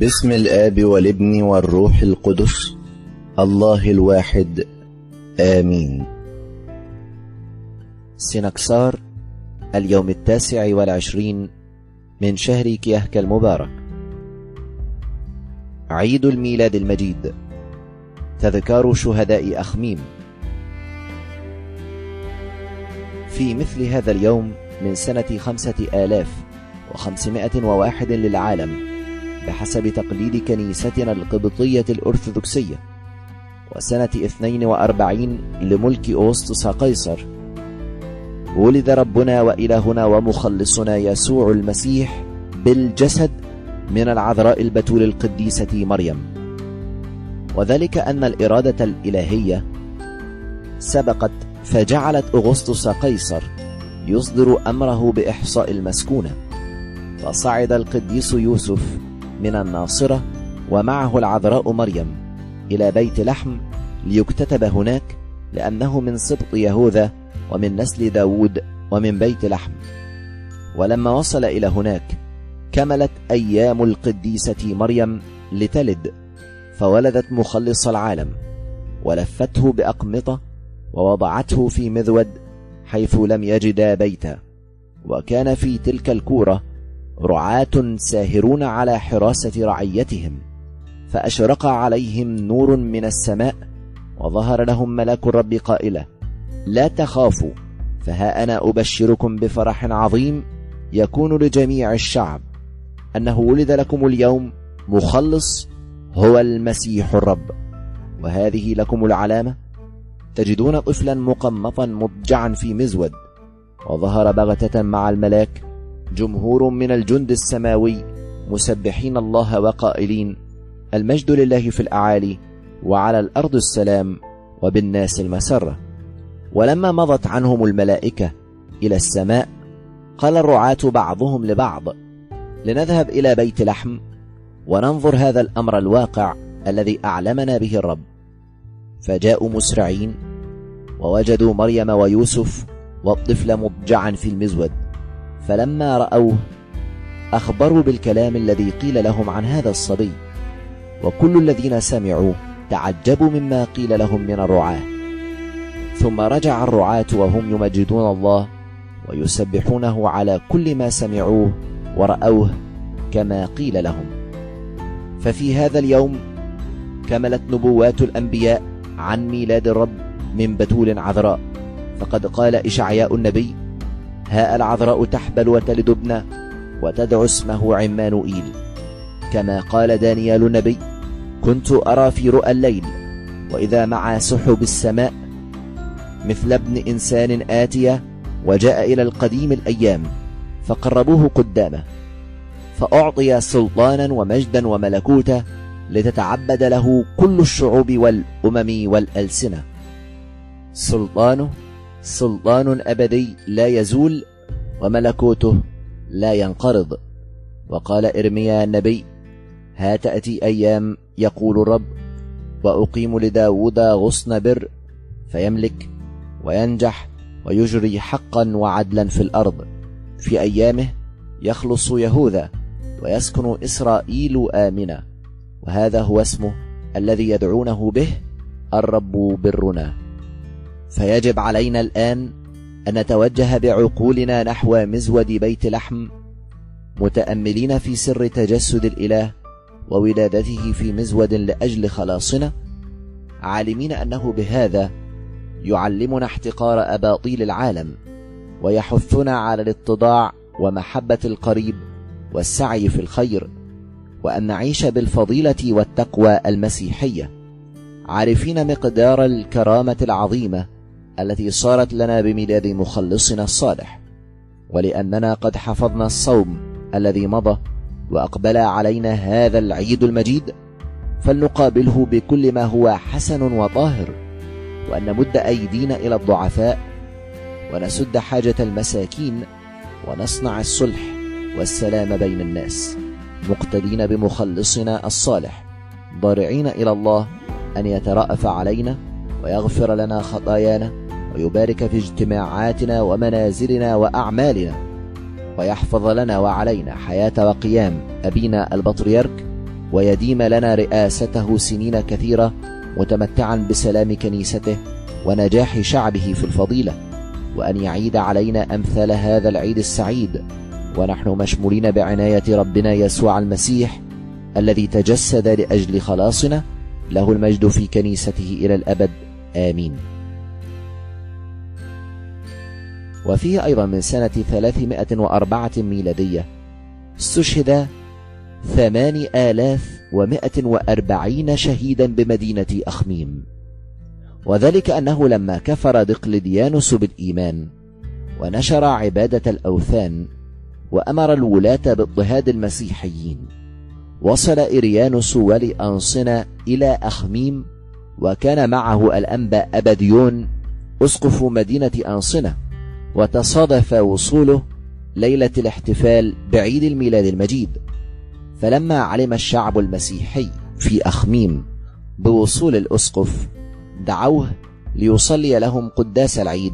بسم الآب والابن والروح القدس الله الواحد. آمين. سنكسار اليوم التاسع والعشرين من شهر كيهك المبارك. عيد الميلاد المجيد. تذكار شهداء أخميم. في مثل هذا اليوم من سنة خمسة آلاف وخمسمائة وواحد للعالم بحسب تقليد كنيستنا القبطية الأرثوذكسية وسنة 42 لملك أوسطس قيصر. ولد ربنا وإلهنا ومخلصنا يسوع المسيح بالجسد من العذراء البتول القديسة مريم. وذلك أن الإرادة الإلهية سبقت فجعلت أغسطس قيصر يصدر أمره بإحصاء المسكونة. فصعد القديس يوسف من الناصرة ومعه العذراء مريم إلى بيت لحم ليكتتب هناك لأنه من سبط يهوذا ومن نسل داود ومن بيت لحم. ولما وصل إلى هناك كملت أيام القديسة مريم لتلد فولدت مخلص العالم ولفته بأقمطة ووضعته في مذود حيث لم يجدا بيتا وكان في تلك الكورة رعاة ساهرون على حراسة رعيتهم فأشرق عليهم نور من السماء وظهر لهم ملاك الرب قائلة لا تخافوا فها أنا أبشركم بفرح عظيم يكون لجميع الشعب أنه ولد لكم اليوم مخلص هو المسيح الرب وهذه لكم العلامة تجدون طفلا مقمطا مضجعا في مزود وظهر بغتة مع الملاك جمهور من الجند السماوي مسبحين الله وقائلين المجد لله في الأعالي وعلى الأرض السلام وبالناس المسرة ولما مضت عنهم الملائكة إلى السماء قال الرعاة بعضهم لبعض لنذهب إلى بيت لحم وننظر هذا الأمر الواقع الذي أعلمنا به الرب. فجاءوا مسرعين ووجدوا مريم ويوسف والطفل مضجعا في المزود. فلما رأوه أخبروا بالكلام الذي قيل لهم عن هذا الصبي. وكل الذين سمعوا تعجبوا مما قيل لهم من الرعاة. ثم رجع الرعاة وهم يمجدون الله ويسبحونه على كل ما سمعوه ورأوه كما قيل لهم. ففي هذا اليوم كملت نبوات الأنبياء عن ميلاد الرب من بتول عذراء. فقد قال إشعياء النبي ها العذراء تحبل وتلد ابنا وتدعو اسمه عمانوئيل. كما قال دانيال النبي كنت أرى في رؤى الليل وإذا مع سحب السماء مثل ابن إنسان آتية وجاء إلى القديم الأيام فقربوه قدامه فأعطي سلطانا ومجدا وملكوتا لتتعبد له كل الشعوب والأمم والألسنة. سلطانه سلطان أبدي لا يزول وملكوته لا ينقرض. وقال إرميا النبي ها تأتي أيام يقول الرب وأقيم لداود غصن بر فيملك وينجح ويجري حقا وعدلا في الأرض. في أيامه يخلص يهوذا ويسكن إسرائيل آمنا وهذا هو اسمه الذي يدعونه به الرب برنا. فيجب علينا الآن أن نتوجه بعقولنا نحو مزود بيت لحم متأملين في سر تجسد الإله وولادته في مزود لأجل خلاصنا. عالمين أنه بهذا يعلمنا احتقار أباطيل العالم ويحثنا على الاتضاع ومحبة القريب والسعي في الخير وأن نعيش بالفضيلة والتقوى المسيحية. عارفين مقدار الكرامة العظيمة التي صارت لنا بميلاد مخلصنا الصالح ولأننا قد حفظنا الصوم الذي مضى وأقبل علينا هذا العيد المجيد فلنقابله بكل ما هو حسن وطاهر وأن نمد أيدينا إلى الضعفاء ونسد حاجة المساكين ونصنع الصلح والسلام بين الناس مقتدين بمخلصنا الصالح ضارعين إلى الله أن يترأف علينا ويغفر لنا خطايانا. ويبارك في اجتماعاتنا ومنازلنا وأعمالنا ويحفظ لنا وعلينا حياة وقيام أبينا البطريرك ويديم لنا رئاسته سنين كثيرة متمتعا بسلام كنيسته ونجاح شعبه في الفضيلة وأن يعيد علينا أمثال هذا العيد السعيد ونحن مشمولين بعناية ربنا يسوع المسيح الذي تجسد لأجل خلاصنا له المجد في كنيسته إلى الأبد. آمين. وفيه أيضا من سنة 304 ميلادية استشهد ثمان آلاف ومائة وأربعين شهيدا بمدينة أخميم. وذلك أنه لما كفر دقلديانوس بالإيمان ونشر عبادة الأوثان وأمر الولاة باضطهاد المسيحيين وصل إريانوس ولي أنصنة إلى أخميم وكان معه الأنبا أبديون أسقف مدينة أنصنة وتصادف وصوله ليلة الاحتفال بعيد الميلاد المجيد. فلما علم الشعب المسيحي في أخميم بوصول الأسقف دعوه ليصلي لهم قداس العيد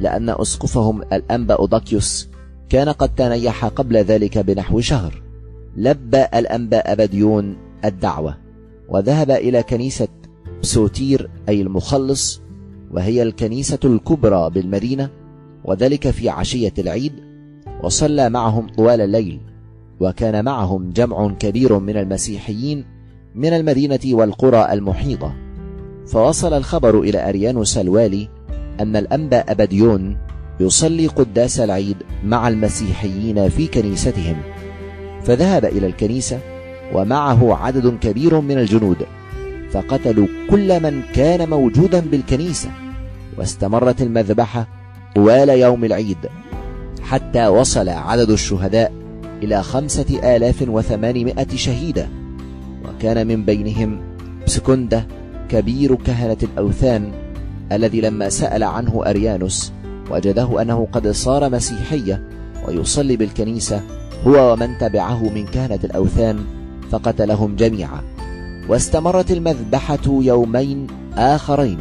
لأن أسقفهم الأنبأ أوداكيوس كان قد تنيح قبل ذلك بنحو شهر. لبى الأنبا أبديون الدعوة وذهب إلى كنيسة بسوتير أي المخلص وهي الكنيسة الكبرى بالمدينة وذلك في عشية العيد وصلى معهم طوال الليل وكان معهم جمع كبير من المسيحيين من المدينة والقرى المحيطة. فوصل الخبر إلى أريانوس الوالي أن الأنبا أبديون يصلي قداس العيد مع المسيحيين في كنيستهم. فذهب إلى الكنيسة ومعه عدد كبير من الجنود فقتلوا كل من كان موجودا بالكنيسة واستمرت المذبحة طوال يوم العيد حتى وصل عدد الشهداء إلى خمسة آلاف وثمانمائة شهيدة وكان من بينهم سكندة كبير كهنة الأوثان الذي لما سأل عنه أريانوس وجده أنه قد صار مسيحية ويصلي بالكنيسة هو ومن تبعه من كهنة الأوثان فقتلهم جميعا. واستمرت المذبحة يومين آخرين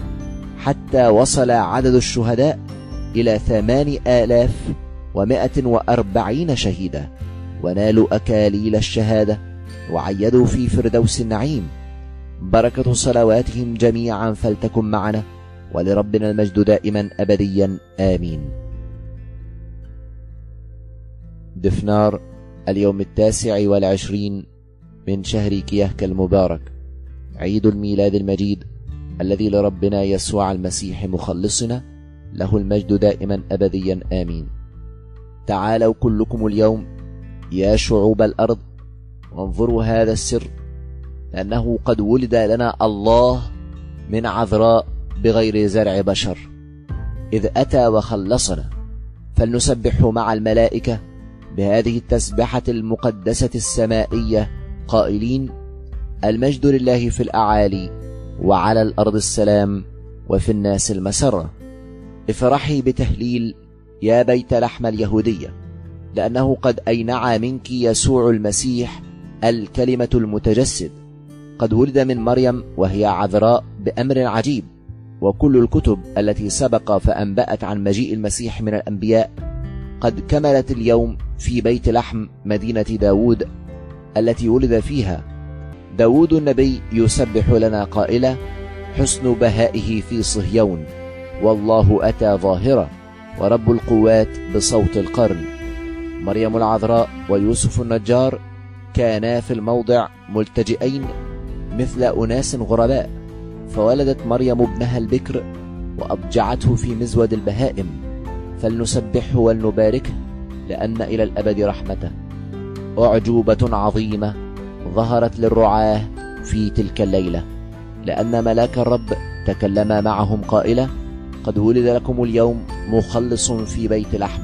حتى وصل عدد الشهداء إلى ثمان آلاف ومائة وأربعين شهيدا ونالوا أكاليل الشهادة وعيدوا في فردوس النعيم. بركة صلواتهم جميعا فلتكن معنا ولربنا المجد دائما أبديا آمين. دفنار اليوم التاسع والعشرين من شهر كيهك المبارك عيد الميلاد المجيد الذي لربنا يسوع المسيح مخلصنا له المجد دائما أبديا آمين. تعالوا كلكم اليوم يا شعوب الأرض وانظروا هذا السر لأنه قد ولد لنا الله من عذراء بغير زرع بشر. إذ أتى وخلصنا فلنسبحه مع الملائكة بهذه التسبحة المقدسة السمائية. قائلين المجد لله في الأعالي وعلى الأرض السلام وفي الناس المسرة. افرحي بتهليل يا بيت لحم اليهودية لأنه قد أينع منك يسوع المسيح الكلمة المتجسد. قد ولد من مريم وهي عذراء بأمر عجيب وكل الكتب التي سبق فأنبأت عن مجيء المسيح من الأنبياء. قد كملت اليوم في بيت لحم مدينة داود التي ولد فيها. داود النبي يسبح لنا قائلا حسن بهائه في صهيون. والله أتى ظاهرة ورب القوات بصوت القرن. مريم العذراء ويوسف النجار كانا في الموضع ملتجئين مثل أناس غرباء فولدت مريم ابنها البكر وأضجعته في مزود البهائم. فلنسبحه ولنباركه لأن إلى الأبد رحمته. أعجوبة عظيمة ظهرت للرعاة في تلك الليلة لأن ملاك الرب تكلم معهم قائلا قد ولد لكم اليوم مخلص في بيت لحم.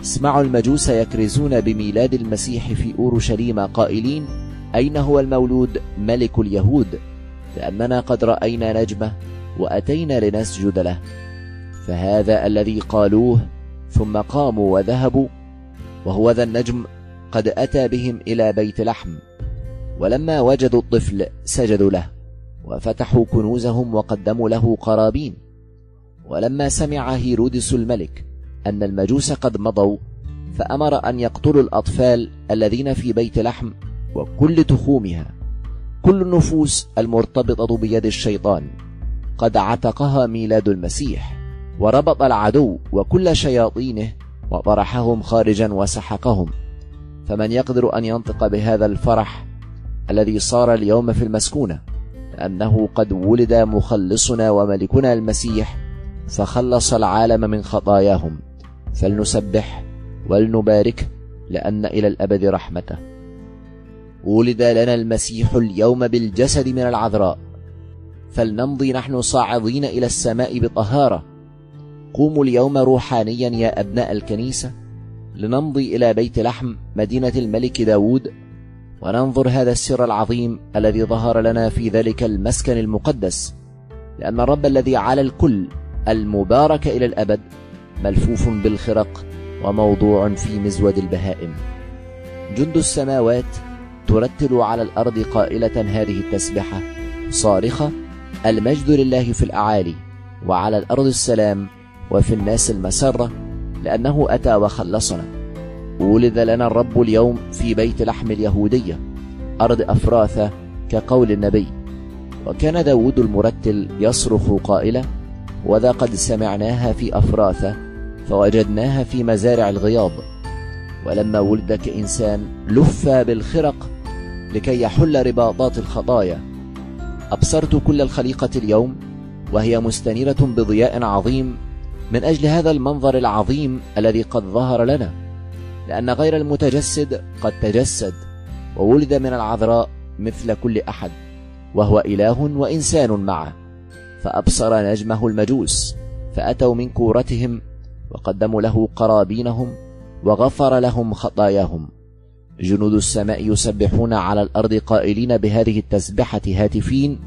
اسمعوا المجوس يكرزون بميلاد المسيح في أورشليم قائلين أين هو المولود ملك اليهود؟ لأننا قد رأينا نجمة وأتينا لنسجد له. فهذا الذي قالوه ثم قاموا وذهبوا وهو ذا النجم قد أتى بهم إلى بيت لحم. ولما وجدوا الطفل سجدوا له وفتحوا كنوزهم وقدموا له قرابين. ولما سمع هيرودس الملك أن المجوس قد مضوا فأمر أن يقتلوا الأطفال الذين في بيت لحم وكل تخومها. كل النفوس المرتبطة بيد الشيطان. قد عتقها ميلاد المسيح. وربط العدو وكل شياطينه وطرحهم خارجا وسحقهم. فمن يقدر أن ينطق بهذا الفرح الذي صار اليوم في المسكونة لأنه قد ولد مخلصنا وملكنا المسيح فخلص العالم من خطاياهم. فلنسبح ولنبارك لأن إلى الأبد رحمته. ولد لنا المسيح اليوم بالجسد من العذراء. فلنمضي نحن صاعدين إلى السماء بطهارة. قوموا اليوم روحانيا يا أبناء الكنيسة. لنمضي إلى بيت لحم مدينة الملك داود. وننظر هذا السر العظيم الذي ظهر لنا في ذلك المسكن المقدس. لأن الرب الذي على الكل المبارك إلى الأبد ملفوف بالخرق وموضوع في مزود البهائم. جند السماوات ترتل على الأرض قائلة هذه التسبحة صارخة المجد لله في الأعالي وعلى الأرض السلام وفي الناس المسرة لأنه أتى وخلصنا. ولد لنا الرب اليوم في بيت لحم اليهودية أرض أفراثة كقول النبي. وكان داود المرتل يصرخ قائلا وذا قد سمعناها في أفراثة فوجدناها في مزارع الغياض. ولما ولد كإنسان لف بالخرق لكي يحل رباطات الخطايا. أبصرت كل الخليقة اليوم وهي مستنيرة بضياء عظيم من أجل هذا المنظر العظيم الذي قد ظهر لنا لأن غير المتجسد قد تجسد وولد من العذراء مثل كل أحد وهو إله وإنسان معه. فأبصر نجمه المجوس فأتوا من كورتهم وقدموا له قرابينهم وغفر لهم خطاياهم. جنود السماء يسبحون على الأرض قائلين بهذه التسبحة هاتفين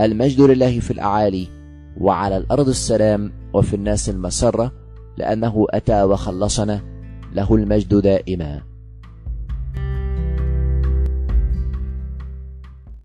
المجد لله في الأعالي وعلى الأرض السلام وفي الناس المسرة لأنه أتى وخلصنا له المجد دائما.